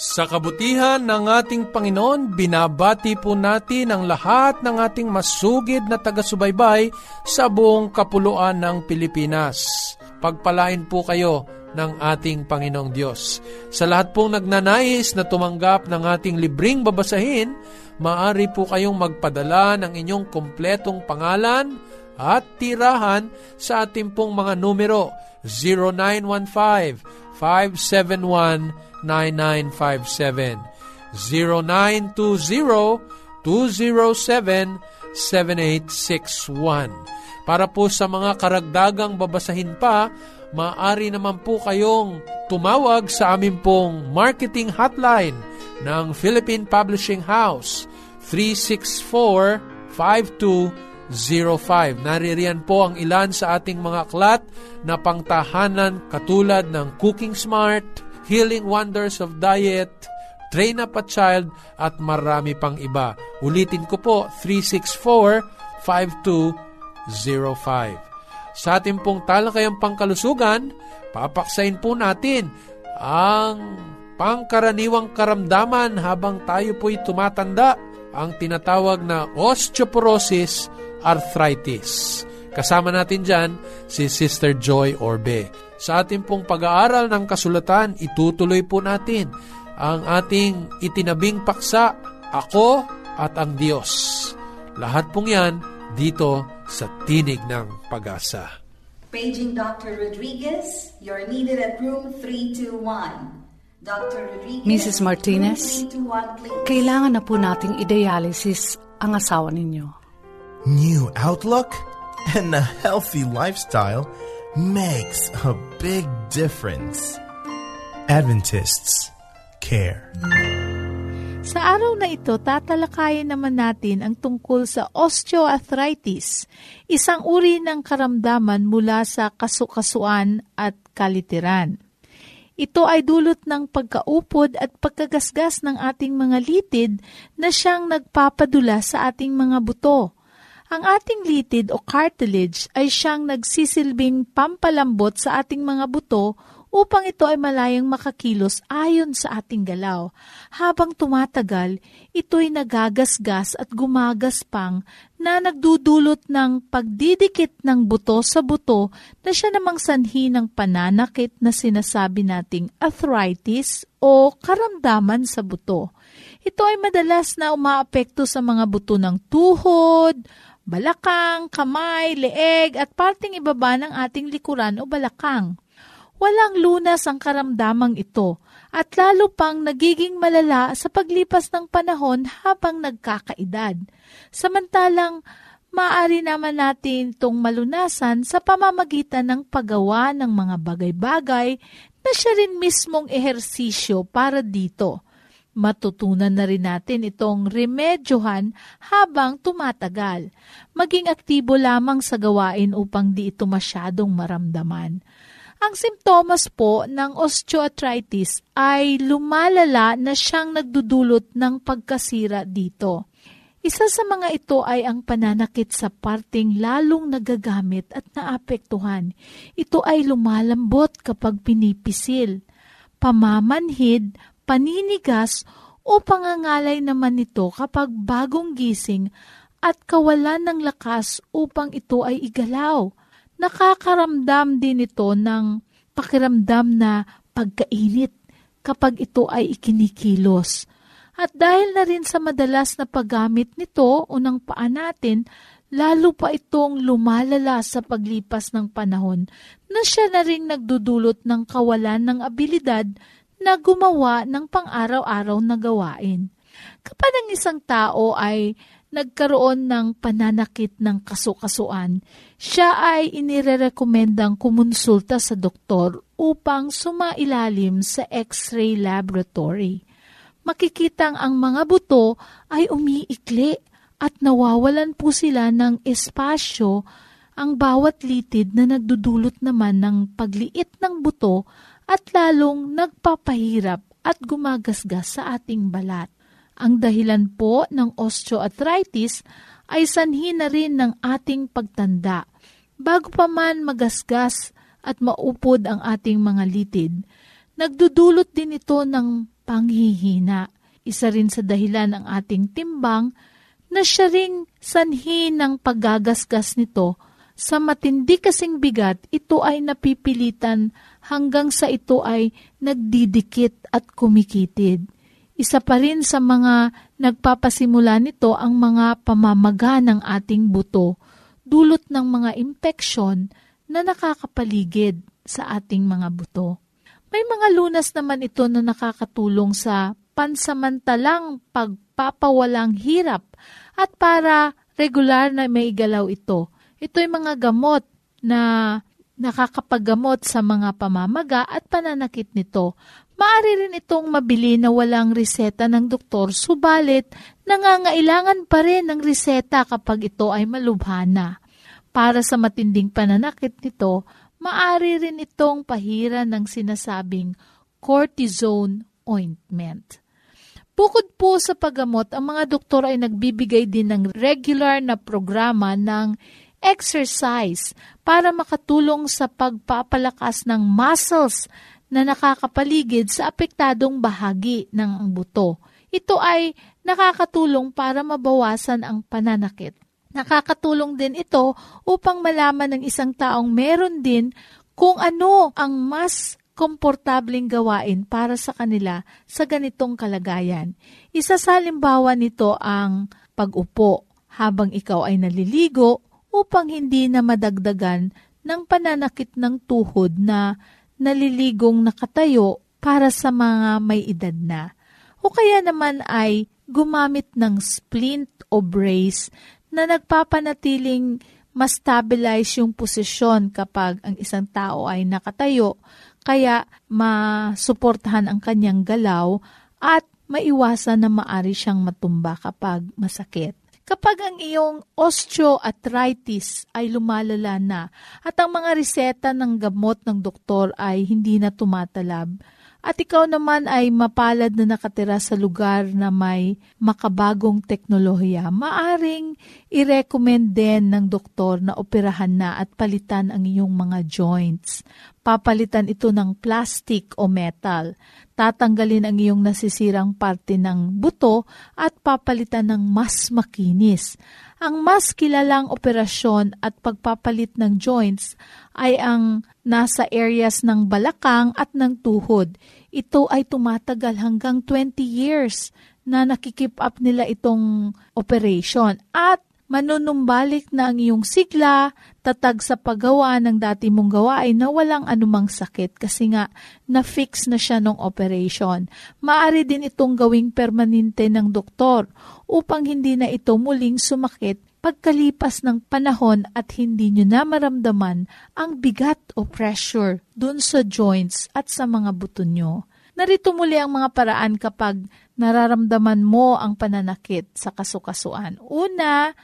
Sa kabutihan ng ating Panginoon, binabati po natin ang lahat ng ating masugid na taga-subaybay sa buong kapuluan ng Pilipinas. Pagpalain po kayo ng ating Panginoong Diyos. Sa lahat pong nagnanais na tumanggap ng ating libreng babasahin, maaari po kayong magpadala ng inyong kompletong pangalan at tirahan sa ating pong mga numero 0915 571 0917 0920-207-7861. Para po sa mga karagdagang babasahin pa, maaari naman po kayong tumawag sa amin pong marketing hotline ng Philippine Publishing House 364-5205. Naririyan po ang ilan sa ating mga aklat na pangtahanan katulad ng Cooking Smart, Healing Wonders of Diet, Train Up a Child, at marami pang iba. Ulitin ko po, 364-5205. Sa ating pong talakayang pangkalusugan, papaksain po natin ang pangkaraniwang karamdaman habang tayo po'y tumatanda, ang tinatawag na osteoporosis arthritis. Kasama natin dyan si Sister Joy Orbe. Sa ating pong pag-aaral ng kasulatan, itutuloy po natin ang ating itinabing paksa, ako at ang Diyos. Lahat pong yan dito sa Tinig ng Pag-asa. Paging Dr. Rodriguez, you're needed at room 321. Dr. Rodriguez, Mrs. Martinez, kailangan na po nating i-dialysis ang asawa ninyo. New outlook and a healthy lifestyle – makes a big difference. Adventists care. Sa araw na ito, tatalakayin naman natin ang tungkol sa osteoarthritis, isang uri ng karamdaman mula sa kasukasuan at kalitiran. Ito ay dulot ng pagkaupod at pagkagasgas ng ating mga litid na siyang nagpapadula sa ating mga buto ang ating litid o cartilage ay siyang nagsisilbing pampalambot sa ating mga buto upang ito ay malayang makakilos ayon sa ating galaw. Habang tumatagal, ito'y nagagasgas at gumagaspang na nagdudulot ng pagdidikit ng buto sa buto na siya namang sanhi ng pananakit na sinasabi nating arthritis o karamdaman sa buto. Ito ay madalas na umaapekto sa mga buto ng tuhod, balakang, kamay, leeg at parting ibaba ng ating likuran o balakang. Walang lunas ang karamdamang ito at lalo pang nagiging malala sa paglipas ng panahon habang nagkakaedad. Samantalang, maaari naman natin itong malunasan sa pamamagitan ng paggawa ng mga bagay-bagay na siya rin mismong ehersisyo para dito Matutunan na rin natin itong remedyohan habang tumatagal. Maging aktibo lamang sa gawain upang di ito masyadong maramdaman. Ang simptomas po ng osteoarthritis ay lumalala na siyang nagdudulot ng pagkasira dito. Isa sa mga ito ay ang pananakit sa parting lalong nagagamit at naapektuhan. Ito ay lumalambot kapag pinipisil, pamamanhid, paninigas o pangangalay naman nito kapag bagong gising at kawalan ng lakas upang ito ay igalaw. Nakakaramdam din ito ng pakiramdam na pagkainit kapag ito ay ikinikilos. At dahil na rin sa madalas na paggamit nito o ng paa natin, lalo pa itong lumalala sa paglipas ng panahon na siya na rin nagdudulot ng kawalan ng abilidad na gumawa ng pang-araw-araw na gawain. Kapag ang isang tao ay nagkaroon ng pananakit ng kasukasuan, siya ay inirerekomendang kumonsulta sa doktor upang sumailalim sa X-ray laboratory. Makikitang ang mga buto ay umiikli at nawawalan po sila ng espasyo ang bawat litid na nagdudulot naman ng pagliit ng buto at lalong nagpapahirap at gumagasgas sa ating balat. Ang dahilan po ng osteoarthritis ay sanhi na rin ng ating pagtanda. Bago pa man magasgas at maupod ang ating mga litid, nagdudulot din ito ng panghihina. Isa rin sa dahilan ng ating timbang na siya ring sanhi ng paggagasgas nito sa matindi kasing bigat, ito ay napipilitan hanggang sa ito ay nagdidikit at kumikitid. Isa pa rin sa mga nagpapasimula nito ang mga pamamaga ng ating buto, dulot ng mga impeksyon na nakakapaligid sa ating mga buto. May mga lunas naman ito na nakakatulong sa pansamantalang pagpapawalang hirap at para regular na may galaw ito. Ito'y mga gamot na nakakapaggamot sa mga pamamaga at pananakit nito. Maari rin itong mabili na walang reseta ng doktor, subalit nangangailangan pa rin ng reseta kapag ito ay malubhana. Para sa matinding pananakit nito, maari rin itong pahira ng sinasabing cortisone ointment. Bukod po sa paggamot, ang mga doktor ay nagbibigay din ng regular na programa ng exercise para makatulong sa pagpapalakas ng muscles na nakakapaligid sa apektadong bahagi ng buto. Ito ay nakakatulong para mabawasan ang pananakit. Nakakatulong din ito upang malaman ng isang taong meron din kung ano ang mas komportabling gawain para sa kanila sa ganitong kalagayan. Isa sa halimbawa nito ang pag-upo habang ikaw ay naliligo upang hindi na madagdagan ng pananakit ng tuhod na naliligong nakatayo para sa mga may edad na. O kaya naman ay gumamit ng splint o brace na nagpapanatiling mas stabilize yung posisyon kapag ang isang tao ay nakatayo kaya masuportahan ang kanyang galaw at maiwasan na maari siyang matumba kapag masakit. Kapag ang iyong osteoarthritis ay lumalala na at ang mga reseta ng gamot ng doktor ay hindi na tumatalab, at ikaw naman ay mapalad na nakatira sa lugar na may makabagong teknolohiya, maaring i-recommend din ng doktor na operahan na at palitan ang iyong mga joints. Papalitan ito ng plastic o metal. Tatanggalin ang iyong nasisirang parte ng buto at papalitan ng mas makinis. Ang mas kilalang operasyon at pagpapalit ng joints ay ang nasa areas ng balakang at ng tuhod. Ito ay tumatagal hanggang 20 years na nakikip up nila itong operation. At manunumbalik na ang iyong sigla, tatag sa paggawa ng dati mong gawain na walang anumang sakit kasi nga na-fix na siya ng operation. Maari din itong gawing permanente ng doktor upang hindi na ito muling sumakit pagkalipas ng panahon at hindi nyo na maramdaman ang bigat o pressure dun sa joints at sa mga buto nyo. Narito muli ang mga paraan kapag nararamdaman mo ang pananakit sa kasukasuan. Una,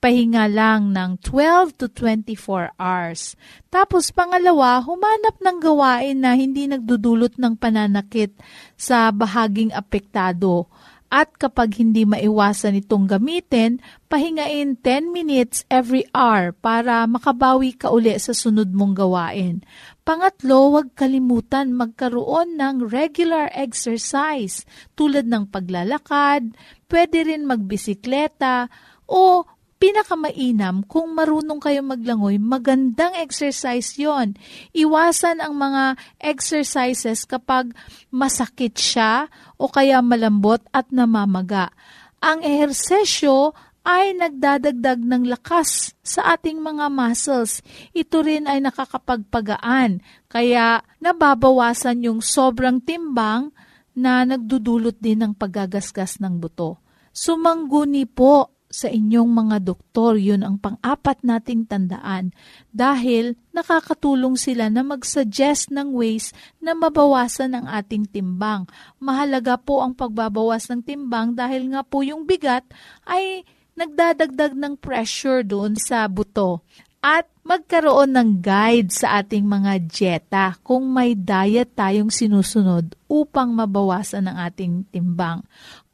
pahinga lang ng 12 to 24 hours. Tapos pangalawa, humanap ng gawain na hindi nagdudulot ng pananakit sa bahaging apektado at kapag hindi maiwasan itong gamitin, pahingain 10 minutes every hour para makabawi ka uli sa sunod mong gawain. Pangatlo, huwag kalimutan magkaroon ng regular exercise tulad ng paglalakad, pwede rin magbisikleta, o pinakamainam kung marunong kayo maglangoy, magandang exercise yon. Iwasan ang mga exercises kapag masakit siya o kaya malambot at namamaga. Ang ehersesyo ay nagdadagdag ng lakas sa ating mga muscles. Ito rin ay nakakapagpagaan, kaya nababawasan yung sobrang timbang na nagdudulot din ng paggagasgas ng buto. Sumangguni po sa inyong mga doktor. Yun ang pang-apat nating tandaan dahil nakakatulong sila na mag-suggest ng ways na mabawasan ang ating timbang. Mahalaga po ang pagbabawas ng timbang dahil nga po yung bigat ay nagdadagdag ng pressure doon sa buto. At magkaroon ng guide sa ating mga dieta kung may diet tayong sinusunod upang mabawasan ang ating timbang.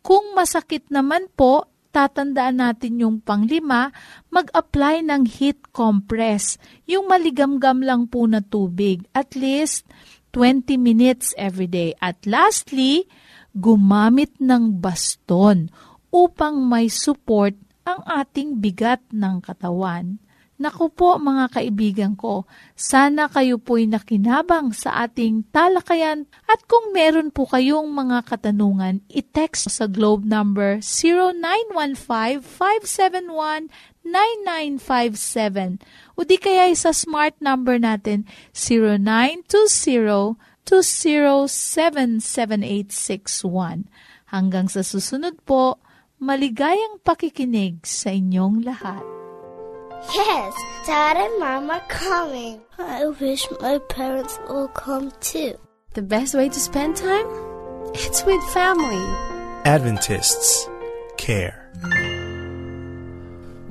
Kung masakit naman po, tatandaan natin yung panglima, mag-apply ng heat compress. Yung maligamgam lang po na tubig. At least 20 minutes every day. At lastly, gumamit ng baston upang may support ang ating bigat ng katawan. Naku po mga kaibigan ko, sana kayo po'y nakinabang sa ating talakayan at kung meron po kayong mga katanungan, i-text sa globe number 0915-571-9957 o di kaya sa smart number natin 0920-2077861. Hanggang sa susunod po, maligayang pakikinig sa inyong lahat. Yes, Dad and Mom are coming. I wish my parents will come too. The best way to spend time? It's with family. Adventists care.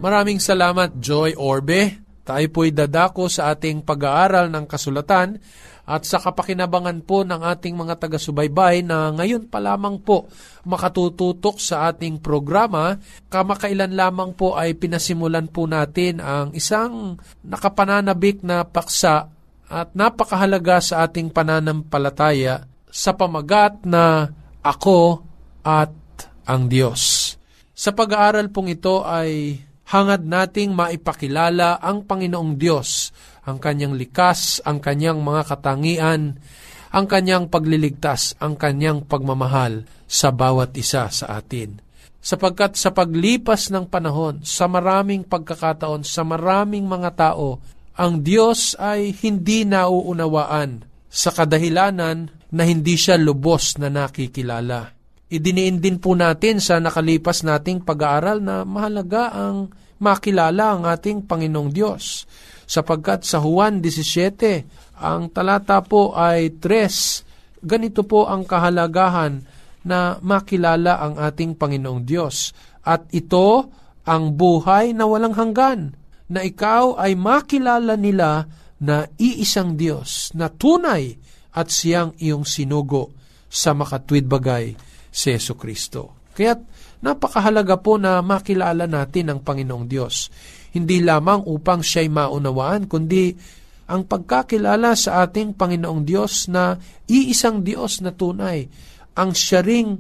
Maraming salamat, Joy Orbe. Tayo po'y dadako sa ating pag-aaral ng kasulatan at sa kapakinabangan po ng ating mga taga-subaybay na ngayon pa lamang po makatututok sa ating programa, kamakailan lamang po ay pinasimulan po natin ang isang nakapananabik na paksa at napakahalaga sa ating pananampalataya sa pamagat na ako at ang Diyos. Sa pag-aaral pong ito ay hangad nating maipakilala ang Panginoong Diyos ang kanyang likas, ang kanyang mga katangian, ang kanyang pagliligtas, ang kanyang pagmamahal sa bawat isa sa atin. Sapagkat sa paglipas ng panahon, sa maraming pagkakataon, sa maraming mga tao, ang Diyos ay hindi nauunawaan sa kadahilanan na hindi siya lubos na nakikilala. Idiniin din po natin sa nakalipas nating pag-aaral na mahalaga ang makilala ang ating Panginoong Diyos sapagkat sa Juan 17, ang talata po ay 3. Ganito po ang kahalagahan na makilala ang ating Panginoong Diyos. At ito ang buhay na walang hanggan, na ikaw ay makilala nila na iisang Diyos na tunay at siyang iyong sinugo sa makatwid bagay si Yesu Kristo. Kaya't napakahalaga po na makilala natin ang Panginoong Diyos hindi lamang upang siya'y maunawaan, kundi ang pagkakilala sa ating Panginoong Diyos na iisang Diyos na tunay, ang siya ring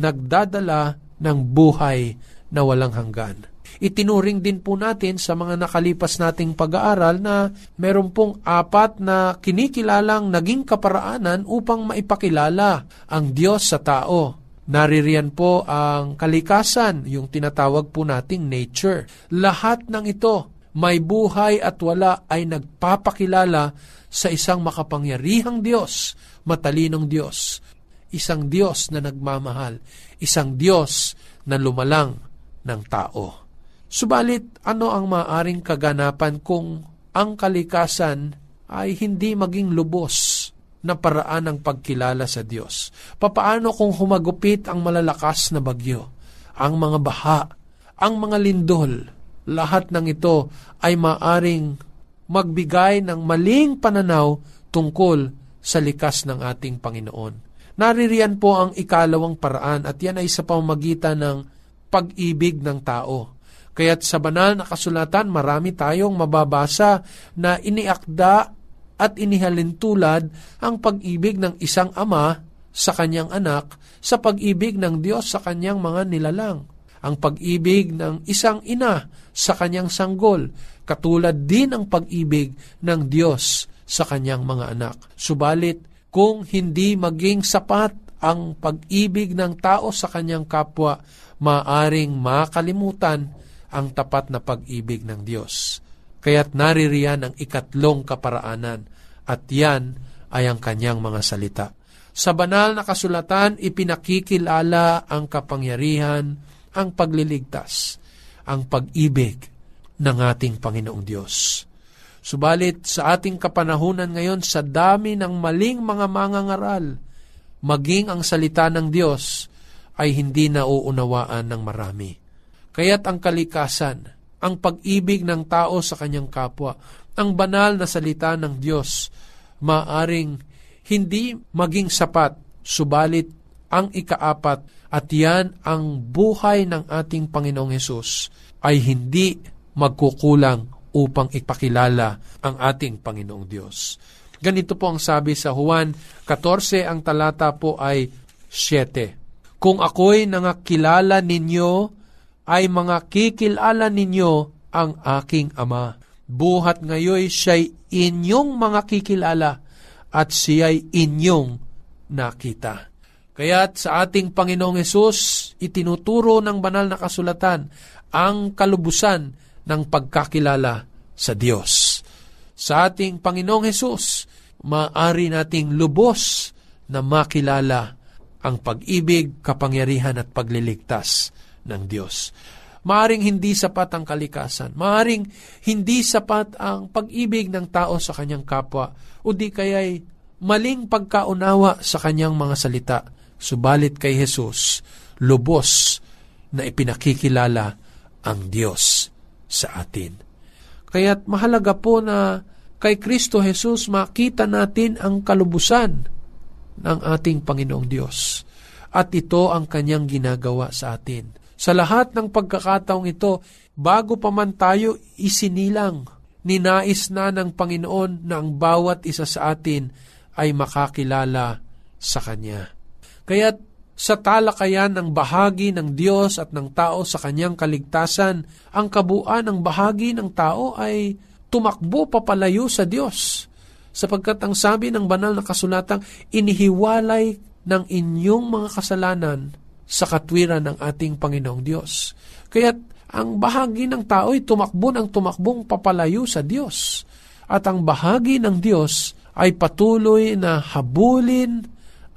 nagdadala ng buhay na walang hanggan. Itinuring din po natin sa mga nakalipas nating pag-aaral na meron pong apat na kinikilalang naging kaparaanan upang maipakilala ang Diyos sa tao. Naririyan po ang kalikasan, yung tinatawag po nating nature. Lahat ng ito, may buhay at wala ay nagpapakilala sa isang makapangyarihang Diyos, matalinong Diyos, isang Diyos na nagmamahal, isang Diyos na lumalang ng tao. Subalit, ano ang maaring kaganapan kung ang kalikasan ay hindi maging lubos na paraan ng pagkilala sa Diyos. Papaano kung humagupit ang malalakas na bagyo, ang mga baha, ang mga lindol, lahat ng ito ay maaring magbigay ng maling pananaw tungkol sa likas ng ating Panginoon. Naririyan po ang ikalawang paraan at yan ay sa pamamagitan ng pag-ibig ng tao. Kaya't sa banal na kasulatan, marami tayong mababasa na iniakda at inihalin tulad ang pag-ibig ng isang ama sa kanyang anak sa pag-ibig ng Diyos sa kanyang mga nilalang. Ang pag-ibig ng isang ina sa kanyang sanggol, katulad din ang pag-ibig ng Diyos sa kanyang mga anak. Subalit, kung hindi maging sapat ang pag-ibig ng tao sa kanyang kapwa, maaring makalimutan ang tapat na pag-ibig ng Diyos. Kaya't naririyan ang ikatlong kaparaanan at yan ay ang kanyang mga salita. Sa banal na kasulatan, ipinakikilala ang kapangyarihan, ang pagliligtas, ang pag-ibig ng ating Panginoong Diyos. Subalit sa ating kapanahunan ngayon, sa dami ng maling mga mangangaral, maging ang salita ng Diyos ay hindi nauunawaan ng marami. Kaya't ang kalikasan, ang pag-ibig ng tao sa kanyang kapwa, ang banal na salita ng Diyos, maaring hindi maging sapat, subalit ang ikaapat at yan ang buhay ng ating Panginoong Hesus ay hindi magkukulang upang ipakilala ang ating Panginoong Diyos. Ganito po ang sabi sa Juan 14, ang talata po ay 7. Kung ako'y nangakilala ninyo, ay mga kikilala ninyo ang aking Ama. Buhat ngayon siya'y inyong mga kikilala at siya'y inyong nakita. Kaya't sa ating Panginoong Yesus, itinuturo ng banal na kasulatan ang kalubusan ng pagkakilala sa Diyos. Sa ating Panginoong Hesus, maaari nating lubos na makilala ang pag-ibig, kapangyarihan at pagliligtas ng Diyos. Maaring hindi sapat ang kalikasan. Maaring hindi sapat ang pag-ibig ng tao sa kanyang kapwa o di kaya'y maling pagkaunawa sa kanyang mga salita. Subalit kay Jesus, lubos na ipinakikilala ang Diyos sa atin. Kaya't mahalaga po na kay Kristo Jesus makita natin ang kalubusan ng ating Panginoong Diyos. At ito ang kanyang ginagawa sa atin. Sa lahat ng pagkakataong ito, bago pa man tayo isinilang, ninais na ng Panginoon na ang bawat isa sa atin ay makakilala sa Kanya. Kaya't sa talakayan ng bahagi ng Diyos at ng tao sa kanyang kaligtasan, ang kabuuan ng bahagi ng tao ay tumakbo papalayo sa Diyos. Sapagkat ang sabi ng banal na kasulatang, inihiwalay ng inyong mga kasalanan sa katwiran ng ating Panginoong Diyos. Kaya't ang bahagi ng tao ay tumakbo ng tumakbong papalayo sa Diyos. At ang bahagi ng Diyos ay patuloy na habulin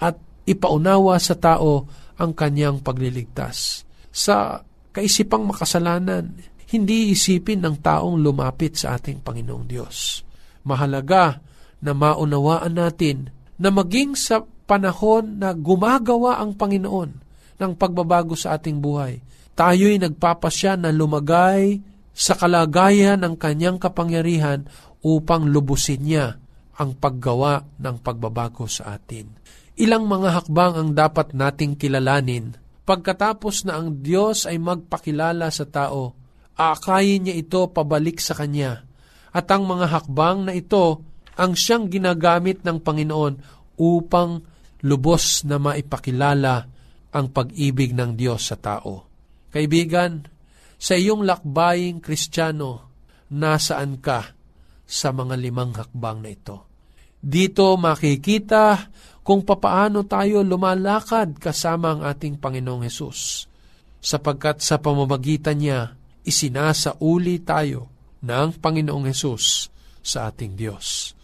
at ipaunawa sa tao ang kanyang pagliligtas. Sa kaisipang makasalanan, hindi isipin ng taong lumapit sa ating Panginoong Diyos. Mahalaga na maunawaan natin na maging sa panahon na gumagawa ang Panginoon ng pagbabago sa ating buhay, tayo'y nagpapasya na lumagay sa kalagayan ng kanyang kapangyarihan upang lubusin niya ang paggawa ng pagbabago sa atin. Ilang mga hakbang ang dapat nating kilalanin pagkatapos na ang Diyos ay magpakilala sa tao, aakayin niya ito pabalik sa Kanya. At ang mga hakbang na ito ang siyang ginagamit ng Panginoon upang lubos na maipakilala ang pag-ibig ng Diyos sa tao. Kaibigan, sa iyong lakbaying kristyano, nasaan ka sa mga limang hakbang na ito? Dito makikita kung papaano tayo lumalakad kasama ang ating Panginoong Hesus. Sapagkat sa pamamagitan niya, isinasauli tayo ng Panginoong Hesus sa ating Diyos.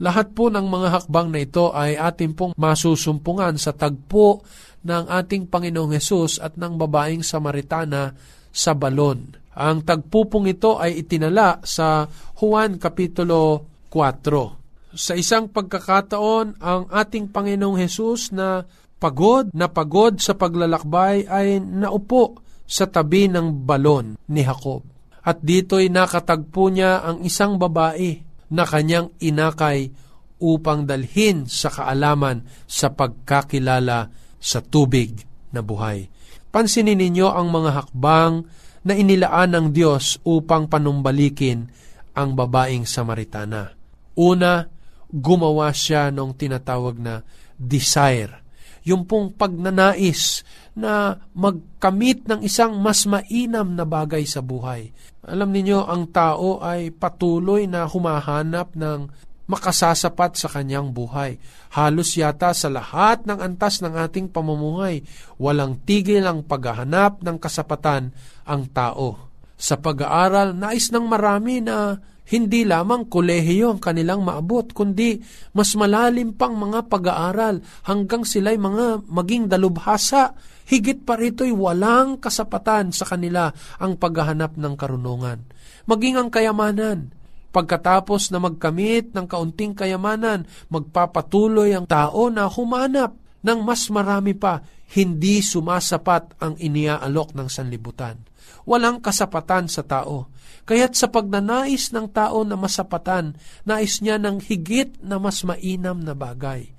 Lahat po ng mga hakbang na ito ay ating pong masusumpungan sa tagpo ng ating Panginoong Hesus at ng babaeng Samaritana sa balon. Ang tagpo pong ito ay itinala sa Juan Kapitulo 4 sa isang pagkakataon, ang ating Panginoong Hesus na pagod na pagod sa paglalakbay ay naupo sa tabi ng balon ni Jacob. At dito'y nakatagpo niya ang isang babae na kanyang inakay upang dalhin sa kaalaman sa pagkakilala sa tubig na buhay. Pansinin ninyo ang mga hakbang na inilaan ng Diyos upang panumbalikin ang babaeng Samaritana. Una, gumawa siya ng tinatawag na desire. Yung pong pagnanais na magkamit ng isang mas mainam na bagay sa buhay. Alam niyo ang tao ay patuloy na humahanap ng makasasapat sa kanyang buhay. Halos yata sa lahat ng antas ng ating pamumuhay, walang tigil ang paghahanap ng kasapatan ang tao. sa pag-aaral, nais ng marami na hindi lamang kolehiyo ang kanilang maabot, kundi mas malalim pang mga pag-aaral hanggang sila'y mga maging dalubhasa. Higit pa rito'y walang kasapatan sa kanila ang paghahanap ng karunungan. Maging ang kayamanan, Pagkatapos na magkamit ng kaunting kayamanan, magpapatuloy ang tao na humanap ng mas marami pa, hindi sumasapat ang iniaalok ng sanlibutan. Walang kasapatan sa tao. Kaya't sa pagnanais ng tao na masapatan, nais niya ng higit na mas mainam na bagay.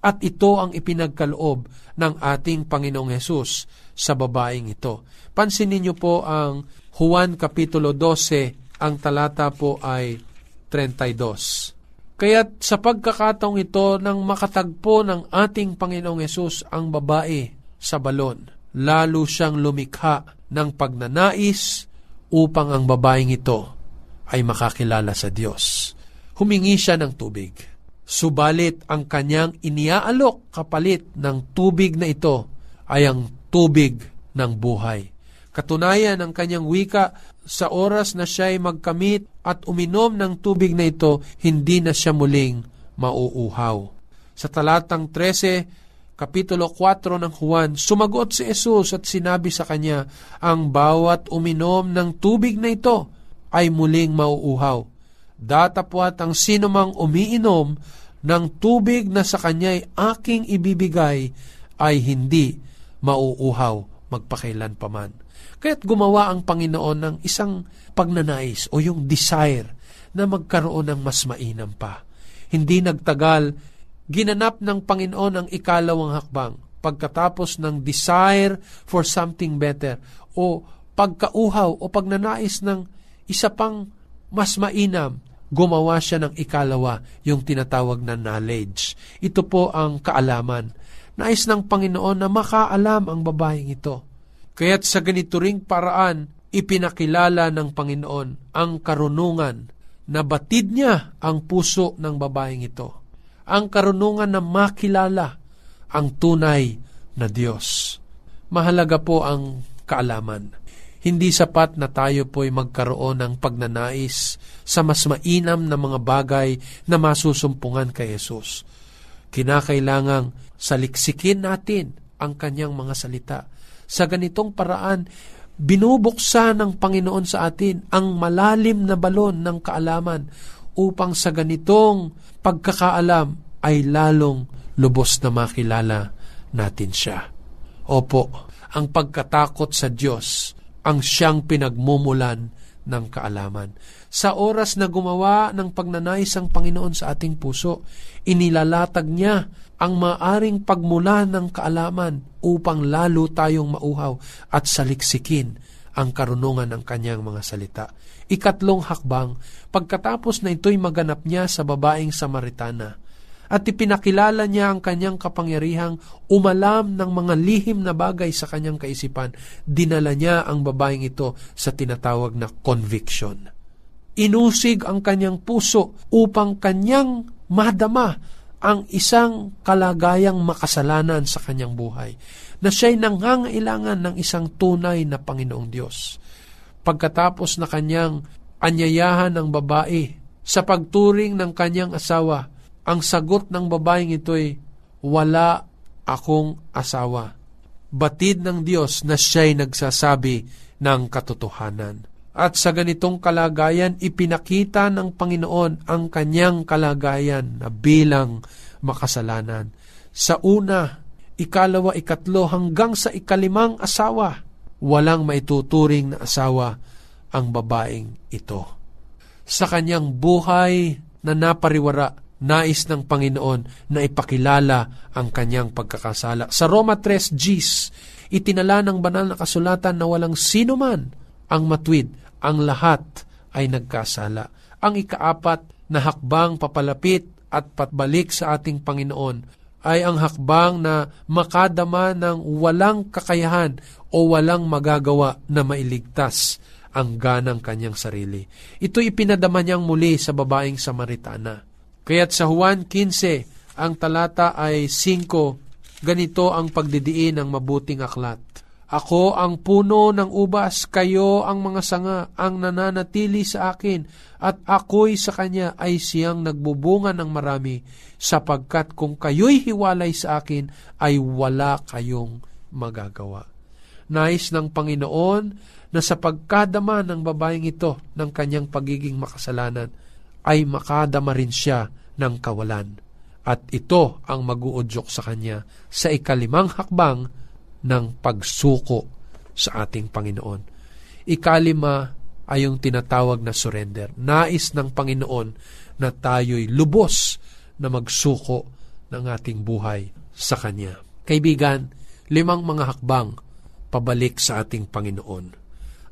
At ito ang ipinagkaloob ng ating Panginoong Hesus sa babaeng ito. Pansinin niyo po ang Juan Kapitulo 12, ang talata po ay 32. Kaya't sa pagkakataong ito nang makatagpo ng ating Panginoong Yesus ang babae sa balon, lalo siyang lumikha ng pagnanais upang ang babaeng ito ay makakilala sa Diyos. Humingi siya ng tubig. Subalit ang kanyang iniaalok kapalit ng tubig na ito ay ang tubig ng buhay. Katunayan ng kanyang wika, sa oras na siya ay magkamit at uminom ng tubig na ito, hindi na siya muling mauuhaw. Sa talatang 13, Kapitulo 4 ng Juan, sumagot si Jesus at sinabi sa kanya, ang bawat uminom ng tubig na ito ay muling mauuhaw. Datapwat ang sinumang umiinom ng tubig na sa kanya'y aking ibibigay ay hindi mauuhaw magpakailan paman. Kaya't gumawa ang Panginoon ng isang pagnanais o yung desire na magkaroon ng mas mainam pa. Hindi nagtagal, ginanap ng Panginoon ang ikalawang hakbang pagkatapos ng desire for something better o pagkauhaw o pagnanais ng isa pang mas mainam, gumawa siya ng ikalawa, yung tinatawag na knowledge. Ito po ang kaalaman. Nais ng Panginoon na makaalam ang babaeng ito Kaya't sa ganito ring paraan, ipinakilala ng Panginoon ang karunungan na batid niya ang puso ng babaeng ito. Ang karunungan na makilala ang tunay na Diyos. Mahalaga po ang kaalaman. Hindi sapat na tayo po'y magkaroon ng pagnanais sa mas mainam na mga bagay na masusumpungan kay Jesus. Kinakailangang saliksikin natin ang kanyang mga salita sa ganitong paraan, binubuksan ng Panginoon sa atin ang malalim na balon ng kaalaman upang sa ganitong pagkakaalam ay lalong lubos na makilala natin siya. Opo, ang pagkatakot sa Diyos ang siyang pinagmumulan ng kaalaman. Sa oras na gumawa ng pagnanais ang Panginoon sa ating puso, inilalatag niya ang maaring pagmula ng kaalaman upang lalo tayong mauhaw at saliksikin ang karunungan ng kanyang mga salita. Ikatlong hakbang, pagkatapos na ito'y maganap niya sa babaeng Samaritana, at ipinakilala niya ang kanyang kapangyarihang umalam ng mga lihim na bagay sa kanyang kaisipan, dinala niya ang babaeng ito sa tinatawag na conviction inusig ang kanyang puso upang kanyang madama ang isang kalagayang makasalanan sa kanyang buhay, na siya'y nangangailangan ng isang tunay na Panginoong Diyos. Pagkatapos na kanyang anyayahan ng babae sa pagturing ng kanyang asawa, ang sagot ng babaeng ito'y, wala akong asawa. Batid ng Diyos na siya'y nagsasabi ng katotohanan. At sa ganitong kalagayan, ipinakita ng Panginoon ang kanyang kalagayan na bilang makasalanan. Sa una, ikalawa, ikatlo, hanggang sa ikalimang asawa, walang maituturing na asawa ang babaeng ito. Sa kanyang buhay na napariwara, nais ng Panginoon na ipakilala ang kanyang pagkakasala. Sa Roma 3 Gs, itinala ng banal na kasulatan na walang sino man ang matwid, ang lahat ay nagkasala. Ang ikaapat na hakbang papalapit at patbalik sa ating Panginoon ay ang hakbang na makadama ng walang kakayahan o walang magagawa na mailigtas ang ganang kanyang sarili. Ito ipinadama niyang muli sa babaeng Samaritana. Kaya't sa Juan 15, ang talata ay 5, ganito ang pagdidiin ng mabuting aklat Ako ang puno ng ubas, kayo ang mga sanga, ang nananatili sa akin, at ako'y sa kanya ay siyang nagbubunga ng marami, sapagkat kung kayo'y hiwalay sa akin, ay wala kayong magagawa. Nais ng Panginoon na sa pagkadama ng babaeng ito ng kanyang pagiging makasalanan, ay makadama rin siya ng kawalan. At ito ang maguudyok sa kanya sa ikalimang hakbang ng pagsuko sa ating Panginoon. Ikalima ay yung tinatawag na surrender. Nais ng Panginoon na tayo'y lubos na magsuko ng ating buhay sa Kanya. Kaibigan, limang mga hakbang pabalik sa ating Panginoon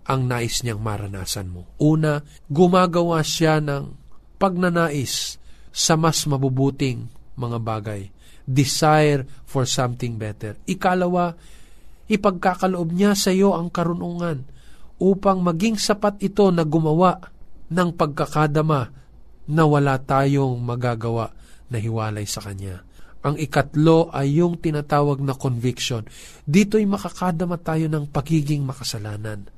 ang nais niyang maranasan mo. Una, gumagawa siya ng pagnanais sa mas mabubuting mga bagay. Desire for something better. Ikalawa, ipagkakaloob niya sa iyo ang karunungan upang maging sapat ito na gumawa ng pagkakadama na wala tayong magagawa na hiwalay sa Kanya. Ang ikatlo ay yung tinatawag na conviction. Dito'y makakadama tayo ng pagiging makasalanan.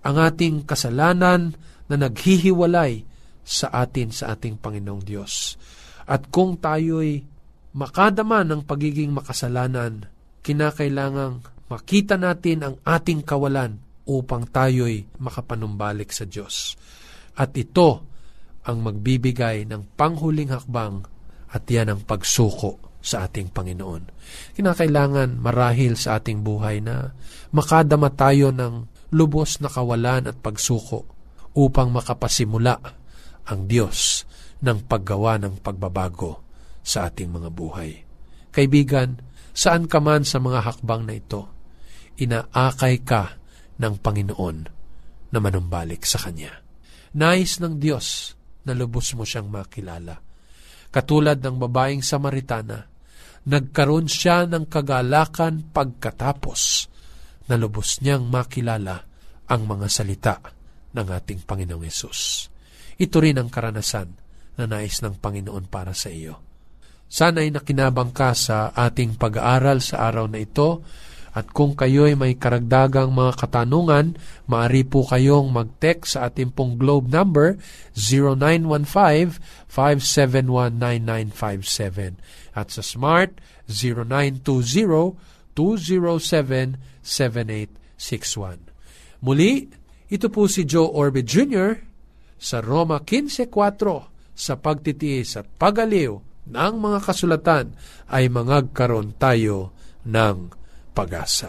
Ang ating kasalanan na naghihiwalay sa atin sa ating Panginoong Diyos. At kung tayo'y makadama ng pagiging makasalanan, kinakailangang makita natin ang ating kawalan upang tayo'y makapanumbalik sa Diyos. At ito ang magbibigay ng panghuling hakbang at yan ang pagsuko sa ating Panginoon. Kinakailangan marahil sa ating buhay na makadama tayo ng lubos na kawalan at pagsuko upang makapasimula ang Diyos ng paggawa ng pagbabago sa ating mga buhay. Kaibigan, saan ka man sa mga hakbang na ito, inaakay ka ng Panginoon na manumbalik sa Kanya. Nais ng Diyos na lubos mo siyang makilala. Katulad ng babaeng Samaritana, nagkaroon siya ng kagalakan pagkatapos na lubos niyang makilala ang mga salita ng ating Panginoong Yesus. Ito rin ang karanasan na nais ng Panginoon para sa iyo. Sana'y nakinabang ka sa ating pag-aaral sa araw na ito at kung kayo'y may karagdagang mga katanungan, maaari po kayong mag-text sa ating pong globe number 0915-571-9957 at sa smart 0920-207-7861. Muli, ito po si Joe Orbe Jr. sa Roma 15.4 sa pagtitiis at pagaliw ng mga kasulatan ay mangagkaroon tayo ng pag-asa.